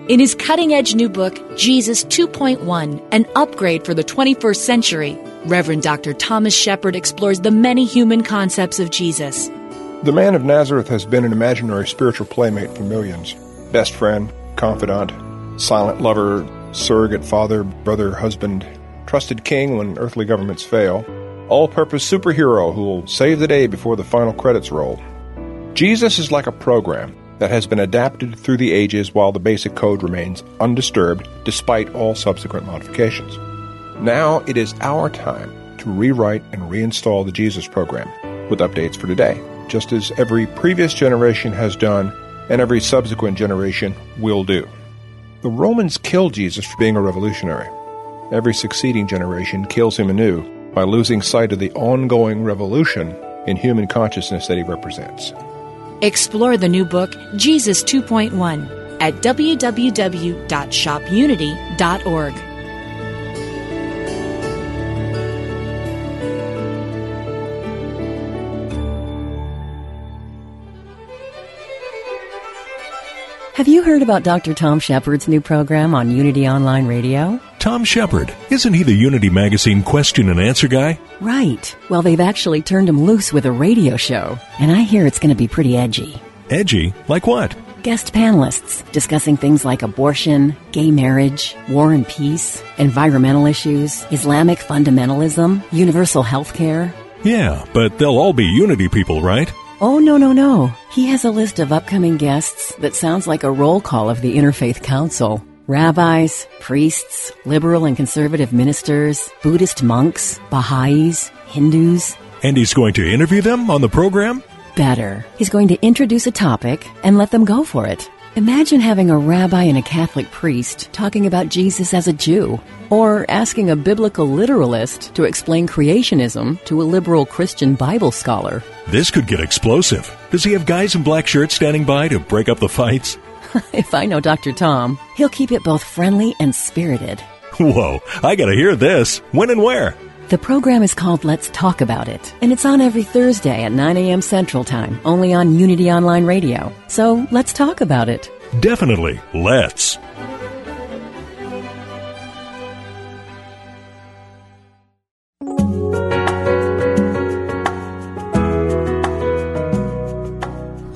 [SPEAKER 4] In his cutting edge new book, Jesus 2.1 An Upgrade for the 21st Century, Reverend Dr. Thomas Shepherd explores the many human concepts of Jesus.
[SPEAKER 5] The man of Nazareth has been an imaginary spiritual playmate for millions best friend, confidant, silent lover, surrogate father, brother, husband, trusted king when earthly governments fail, all purpose superhero who will save the day before the final credits roll. Jesus is like a program that has been adapted through the ages while the basic code remains undisturbed despite all subsequent modifications. Now it is our time to rewrite and reinstall the Jesus program with updates for today, just as every previous generation has done and every subsequent generation will do. The Romans killed Jesus for being a revolutionary. Every succeeding generation kills him anew by losing sight of the ongoing revolution in human consciousness that he represents.
[SPEAKER 4] Explore the new book, Jesus 2.1, at www.shopunity.org.
[SPEAKER 7] Have you heard about Dr. Tom Shepherd's new program on Unity Online Radio?
[SPEAKER 8] Tom Shepherd, isn't he the Unity Magazine question and answer guy?
[SPEAKER 7] Right. Well, they've actually turned him loose with a radio show, and I hear it's going to be pretty edgy.
[SPEAKER 8] Edgy? Like what?
[SPEAKER 7] Guest panelists discussing things like abortion, gay marriage, war and peace, environmental issues, Islamic fundamentalism, universal health care.
[SPEAKER 8] Yeah, but they'll all be Unity people, right?
[SPEAKER 7] Oh, no, no, no. He has a list of upcoming guests that sounds like a roll call of the Interfaith Council. Rabbis, priests, liberal and conservative ministers, Buddhist monks, Baha'is, Hindus.
[SPEAKER 8] And he's going to interview them on the program?
[SPEAKER 7] Better. He's going to introduce a topic and let them go for it. Imagine having a rabbi and a Catholic priest talking about Jesus as a Jew, or asking a biblical literalist to explain creationism to a liberal Christian Bible scholar.
[SPEAKER 8] This could get explosive. Does he have guys in black shirts standing by to break up the fights?
[SPEAKER 7] if I know Dr. Tom, he'll keep it both friendly and spirited.
[SPEAKER 8] Whoa, I gotta hear this. When and where?
[SPEAKER 7] The program is called Let's Talk About It, and it's on every Thursday at 9 a.m. Central Time, only on Unity Online Radio. So let's talk about it.
[SPEAKER 8] Definitely, let's.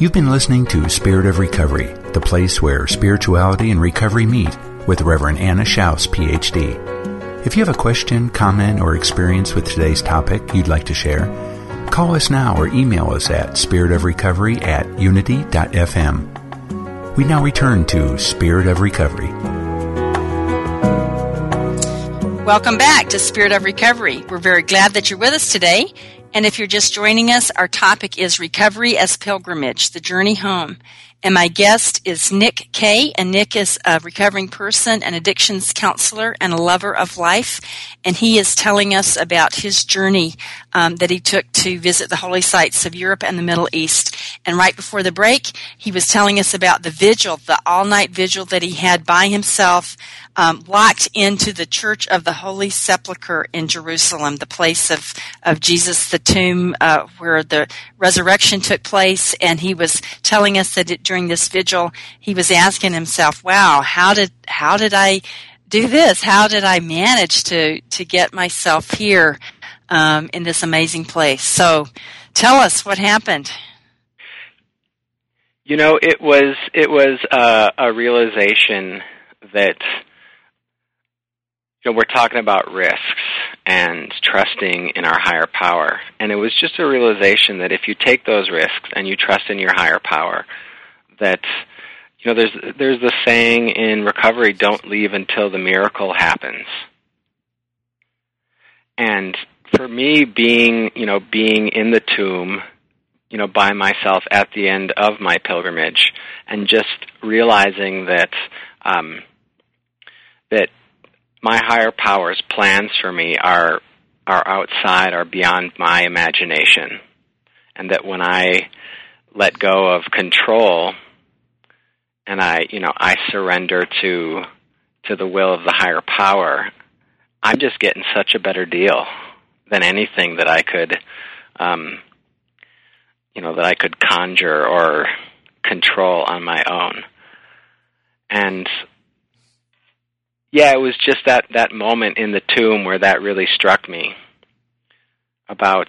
[SPEAKER 1] You've been listening to Spirit of Recovery, the place where spirituality and recovery meet with Reverend Anna Schaus, PhD. If you have a question, comment, or experience with today's topic you'd like to share, call us now or email us at spiritofrecovery at unity.fm. We now return to Spirit of Recovery.
[SPEAKER 2] Welcome back to Spirit of Recovery. We're very glad that you're with us today. And if you're just joining us, our topic is Recovery as Pilgrimage, the Journey Home. And my guest is Nick Kay, and Nick is a recovering person, an addictions counselor, and a lover of life. And he is telling us about his journey um, that he took to visit the holy sites of Europe and the Middle East. And right before the break, he was telling us about the vigil, the all night vigil that he had by himself um, locked into the Church of the Holy Sepulchre in Jerusalem, the place of, of Jesus, the tomb uh, where the resurrection took place. And he was telling us that it, during this vigil, he was asking himself, "Wow, how did how did I do this? How did I manage to to get myself here um, in this amazing place?" So, tell us what happened.
[SPEAKER 3] You know, it was it was uh, a realization that you know, we're talking about risks and trusting in our higher power. And it was just a realization that if you take those risks and you trust in your higher power, that you know, there's there's the saying in recovery, don't leave until the miracle happens. And for me being, you know, being in the tomb, you know, by myself at the end of my pilgrimage and just realizing that um that my higher powers plans for me are are outside are beyond my imagination. And that when i let go of control and i you know i surrender to to the will of the higher power i'm just getting such a better deal than anything that i could um you know that i could conjure or control on my own. And yeah, it was just that that moment in the tomb where that really struck me about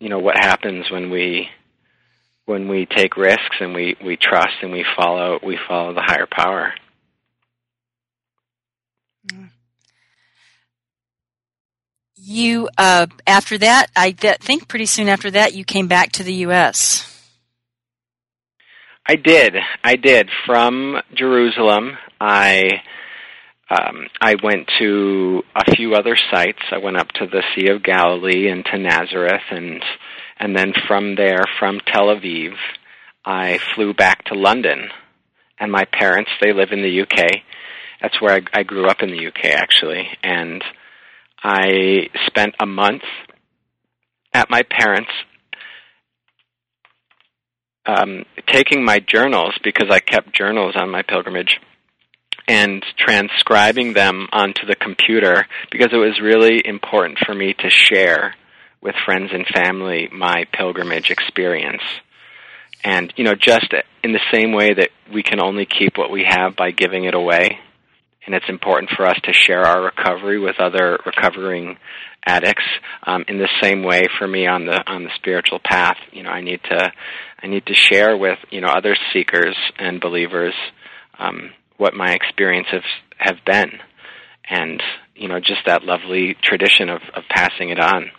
[SPEAKER 3] you know what happens when we when we take risks and we we trust and we follow we follow the higher power.
[SPEAKER 2] You uh, after that, I think pretty soon after that, you came back to the U.S.
[SPEAKER 3] I did. I did from Jerusalem. I um, I went to a few other sites. I went up to the Sea of Galilee and to Nazareth, and and then from there, from Tel Aviv, I flew back to London. And my parents, they live in the UK. That's where I, I grew up in the UK, actually. And I spent a month at my parents' um, taking my journals because I kept journals on my pilgrimage and transcribing them onto the computer because it was really important for me to share with friends and family my pilgrimage experience. And, you know, just in the same way that we can only keep what we have by giving it away, and it's important for us to share our recovery with other recovering addicts. Um, in the same way, for me on the on the spiritual path, you know, I need to I need to share with you know other seekers and believers um, what my experiences have have been, and you know just that lovely tradition of, of passing it on.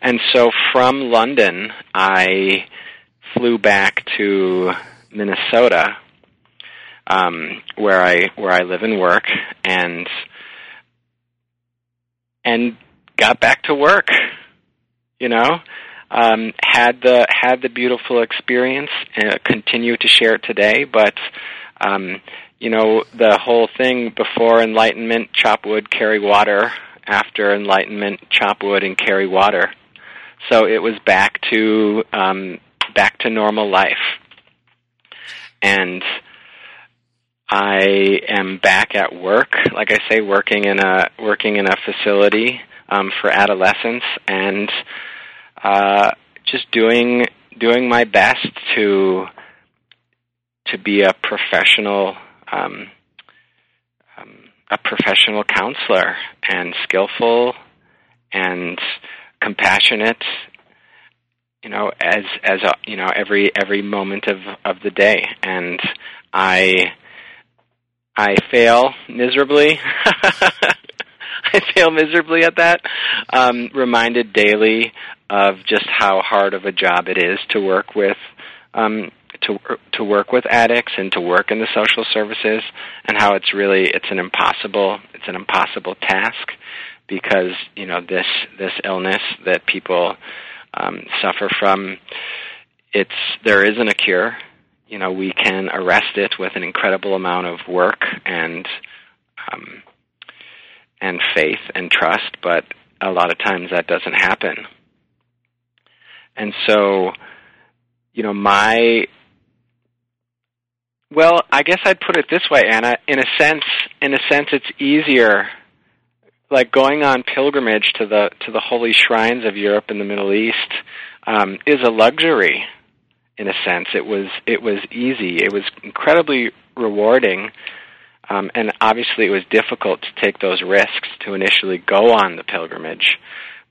[SPEAKER 3] And so from London, I flew back to Minnesota, um, where I where I live and work, and and got back to work. You know, um, had the had the beautiful experience, and uh, continue to share it today, but um, you know, the whole thing before enlightenment, chop wood, carry water. After enlightenment, chop wood and carry water. So it was back to um, back to normal life, and I am back at work. Like I say, working in a working in a facility um, for adolescents, and uh, just doing doing my best to to be a professional um, um, a professional counselor and skillful and compassionate you know as as a, you know every every moment of of the day. And i i fail miserably. I fail miserably at that. Um reminded daily of just how hard of a job it is to work with um to to work with addicts and to work in the social services and how it's really it's an impossible it's an impossible task because you know this this illness that people um, suffer from it's there isn't a cure you know we can arrest it with an incredible amount of work and um, and faith and trust, but a lot of times that doesn't happen. And so, you know, my well, I guess I'd put it this way, Anna. In a sense, in a sense, it's easier, like going on pilgrimage to the to the holy shrines of Europe and the Middle East um, is a luxury. In a sense, it was it was easy. It was incredibly rewarding, um, and obviously, it was difficult to take those risks to initially go on the pilgrimage.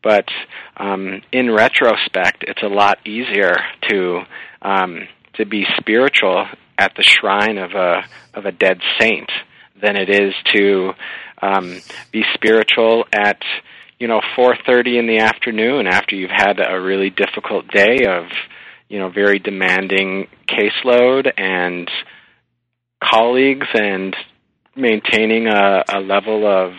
[SPEAKER 3] But um, in retrospect, it's a lot easier to um, to be spiritual at the shrine of a of a dead saint than it is to um, be spiritual at you know 4:30 in the afternoon after you've had a really difficult day of you know very demanding caseload and colleagues and maintaining a, a level of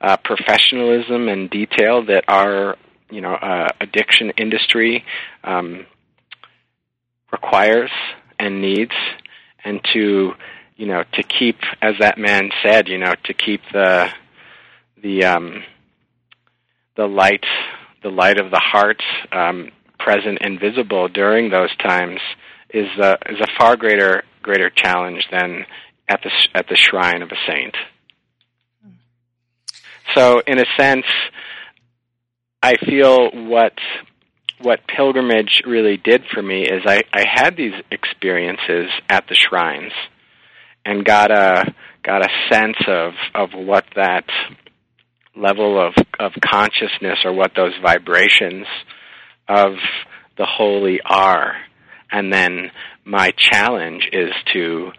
[SPEAKER 3] uh, professionalism and detail that our you know uh, addiction industry um, requires and needs, and to you know to keep, as that man said, you know, to keep the the um, the light the light of the heart um, present and visible during those times is a, is a far greater greater challenge than at the at the shrine of a saint. So, in a sense, I feel what what pilgrimage really did for me is I, I had these experiences at the shrines and got a got a sense of of what that level of of consciousness or what those vibrations of the holy are. And then my challenge is to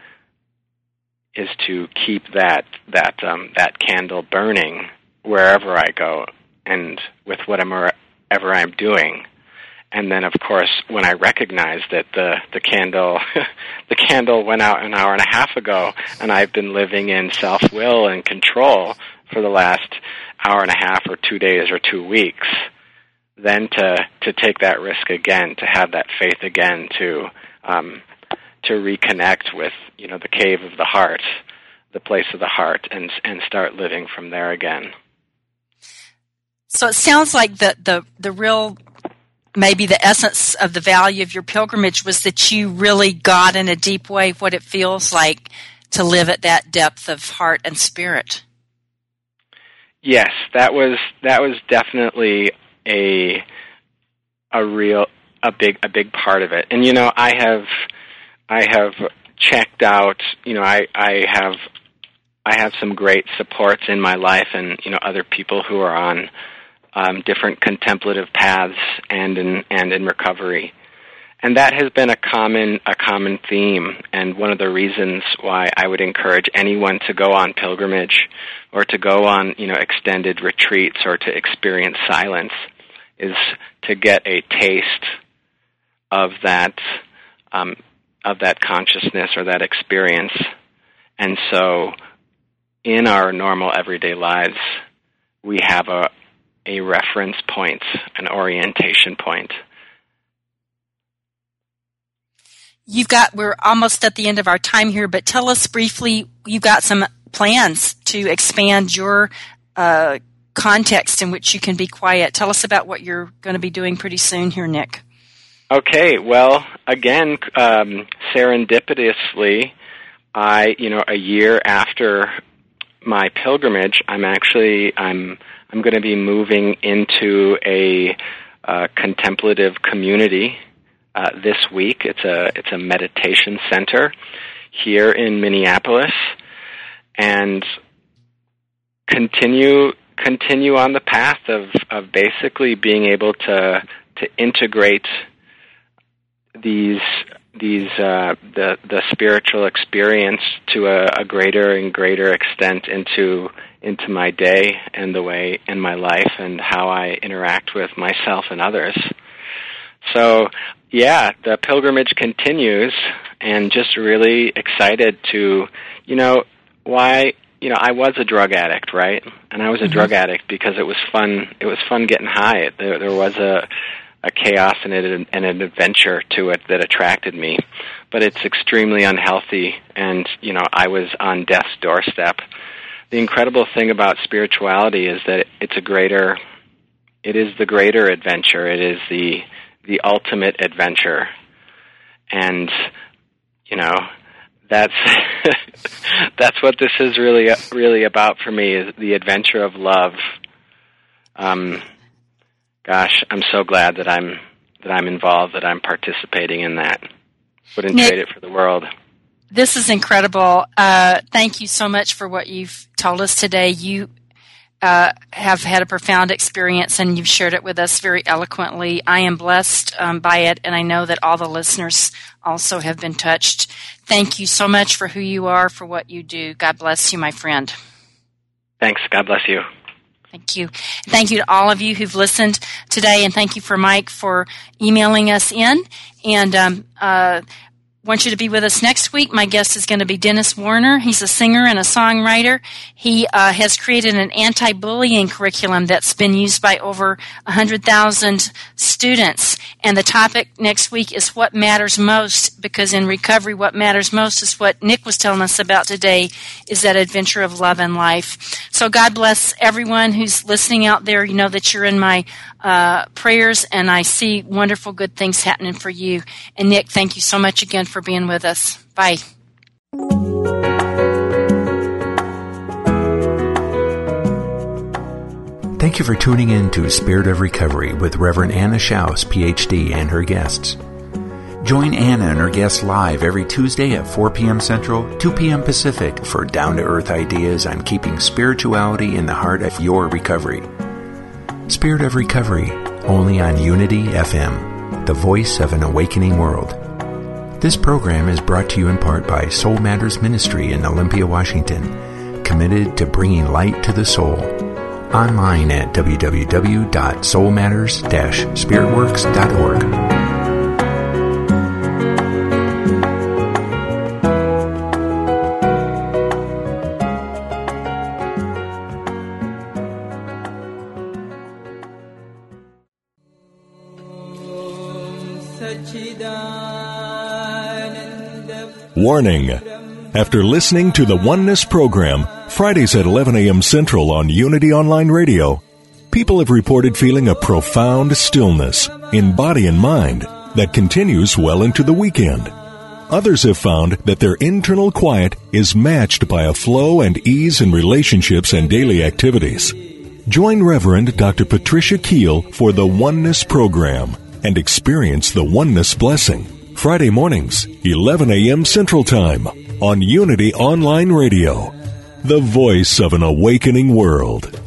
[SPEAKER 3] is to keep that that um, that candle burning wherever I go and with whatever I'm doing and then of course when I recognized that the the candle the candle went out an hour and a half ago and I've been living in self will and control for the last hour and a half or two days or two weeks then to to take that risk again to have that faith again to um, to reconnect with you know the cave of the heart the place of the heart and and start living from there again.
[SPEAKER 2] So it sounds like the the the real maybe the essence of the value of your pilgrimage was that you really got in a deep way what it feels like to live at that depth of heart and spirit.
[SPEAKER 3] Yes, that was that was definitely a a real a big a big part of it. And you know, I have I have checked out, you know, I I have I have some great supports in my life and you know other people who are on um, different contemplative paths and in and in recovery. And that has been a common a common theme, and one of the reasons why I would encourage anyone to go on pilgrimage or to go on you know extended retreats or to experience silence is to get a taste of that um, of that consciousness or that experience. And so, in our normal everyday lives, we have a, a reference point, an orientation point.
[SPEAKER 2] You've got, we're almost at the end of our time here, but tell us briefly, you've got some plans to expand your uh, context in which you can be quiet. Tell us about what you're going to be doing pretty soon here, Nick.
[SPEAKER 3] Okay, well, again, um, serendipitously, I, you know, a year after my pilgrimage, I'm actually I'm I'm going to be moving into a uh, contemplative community uh, this week. It's a it's a meditation center here in Minneapolis, and continue continue on the path of of basically being able to to integrate these these uh, the the spiritual experience to a, a greater and greater extent into into my day and the way in my life and how I interact with myself and others. So, yeah, the pilgrimage continues and just really excited to, you know, why, you know, I was a drug addict, right? And I was a mm-hmm. drug addict because it was fun, it was fun getting high. There, there was a, a chaos and an, and an adventure to it that attracted me. But it's extremely unhealthy, and you know, I was on death's doorstep. The incredible thing about spirituality is that it's a greater, it is the greater adventure. It is the the ultimate adventure, and you know, that's that's what this is really really about for me is the adventure of love. Um, gosh, I'm so glad that I'm that I'm involved, that I'm participating in that. Wouldn't Nick, trade it for the world.
[SPEAKER 2] This is incredible. Uh, thank you so much for what you've told us today. You uh, have had a profound experience and you've shared it with us very eloquently. I am blessed um, by it, and I know that all the listeners also have been touched. Thank you so much for who you are, for what you do. God bless you, my friend.
[SPEAKER 3] Thanks. God bless you.
[SPEAKER 2] Thank you. Thank you to all of you who've listened today, and thank you for Mike for emailing us in. And um, uh, want you to be with us next week. My guest is going to be Dennis Warner. He's a singer and a songwriter. He uh, has created an anti-bullying curriculum that's been used by over 100,000 students. And the topic next week is what matters most because in recovery, what matters most is what Nick was telling us about today is that adventure of love and life. So God bless everyone who's listening out there. You know that you're in my uh, prayers, and I see wonderful good things happening for you. And Nick, thank you so much again for being with us. Bye.
[SPEAKER 1] Thank you for tuning in to Spirit of Recovery with Reverend Anna Schaus, PhD, and her guests. Join Anna and her guests live every Tuesday at 4 p.m. Central, 2 p.m. Pacific for down to earth ideas on keeping spirituality in the heart of your recovery. Spirit of Recovery, only on Unity FM, the voice of an awakening world. This program is brought to you in part by Soul Matters Ministry in Olympia, Washington, committed to bringing light to the soul. Online at www.soulmatters-spiritworks.org.
[SPEAKER 8] Warning. After listening to the Oneness program, Fridays at 11 a.m. Central on Unity Online Radio, people have reported feeling a profound stillness in body and mind that continues well into the weekend. Others have found that their internal quiet is matched by a flow and ease in relationships and daily activities. Join Reverend Dr. Patricia Keel for the Oneness program and experience the Oneness blessing. Friday mornings, 11 a.m. Central Time on Unity Online Radio, the voice of an awakening world.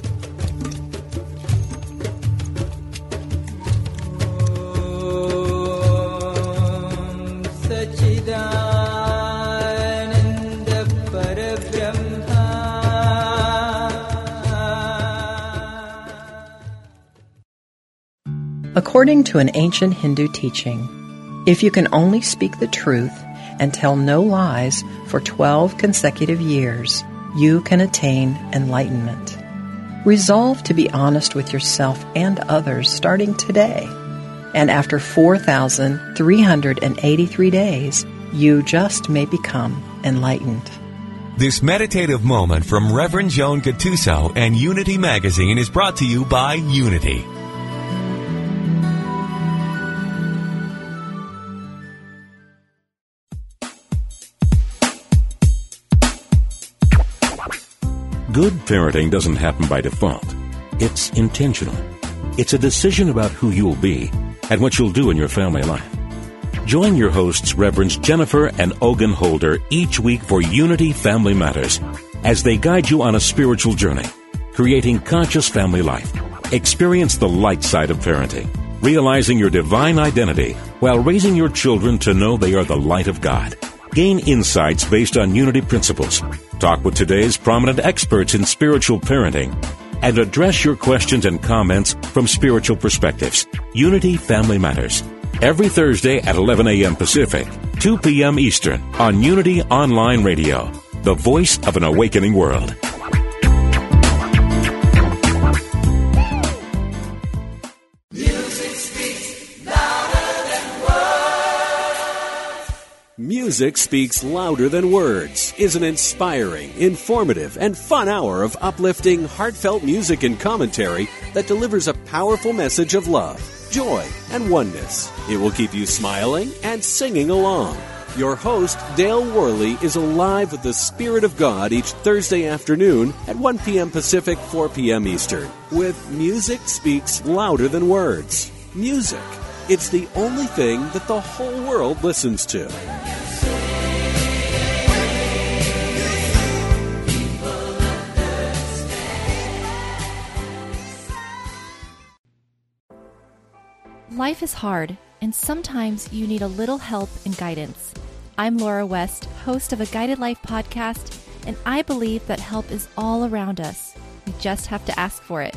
[SPEAKER 9] According to an ancient Hindu teaching, if you can only speak the truth and tell no lies for 12 consecutive years, you can attain enlightenment. Resolve to be honest with yourself and others starting today. And after 4,383 days, you just may become enlightened.
[SPEAKER 10] This meditative moment from Reverend Joan Gattuso and Unity Magazine is brought to you by Unity.
[SPEAKER 11] Good parenting doesn't happen by default. It's intentional. It's a decision about who you'll be and what you'll do in your family life. Join your hosts, Reverends Jennifer and Ogun Holder, each week for Unity Family Matters as they guide you on a spiritual journey, creating conscious family life. Experience the light side of parenting, realizing your divine identity while raising your children to know they are the light of God. Gain insights based on Unity principles. Talk with today's prominent experts in spiritual parenting and address your questions and comments from spiritual perspectives. Unity Family Matters. Every Thursday at 11 a.m. Pacific, 2 p.m. Eastern on Unity Online Radio, the voice of an awakening world.
[SPEAKER 12] Music Speaks Louder Than Words is an inspiring, informative, and fun hour of uplifting, heartfelt music and commentary that delivers a powerful message of love, joy, and oneness. It will keep you smiling and singing along. Your host, Dale Worley, is alive with the Spirit of God each Thursday afternoon at 1 p.m. Pacific, 4 p.m. Eastern, with Music Speaks Louder Than Words. Music. It's the only thing that the whole world listens to.
[SPEAKER 13] Life is hard, and sometimes you need a little help and guidance. I'm Laura West, host of a Guided Life podcast, and I believe that help is all around us. We just have to ask for it.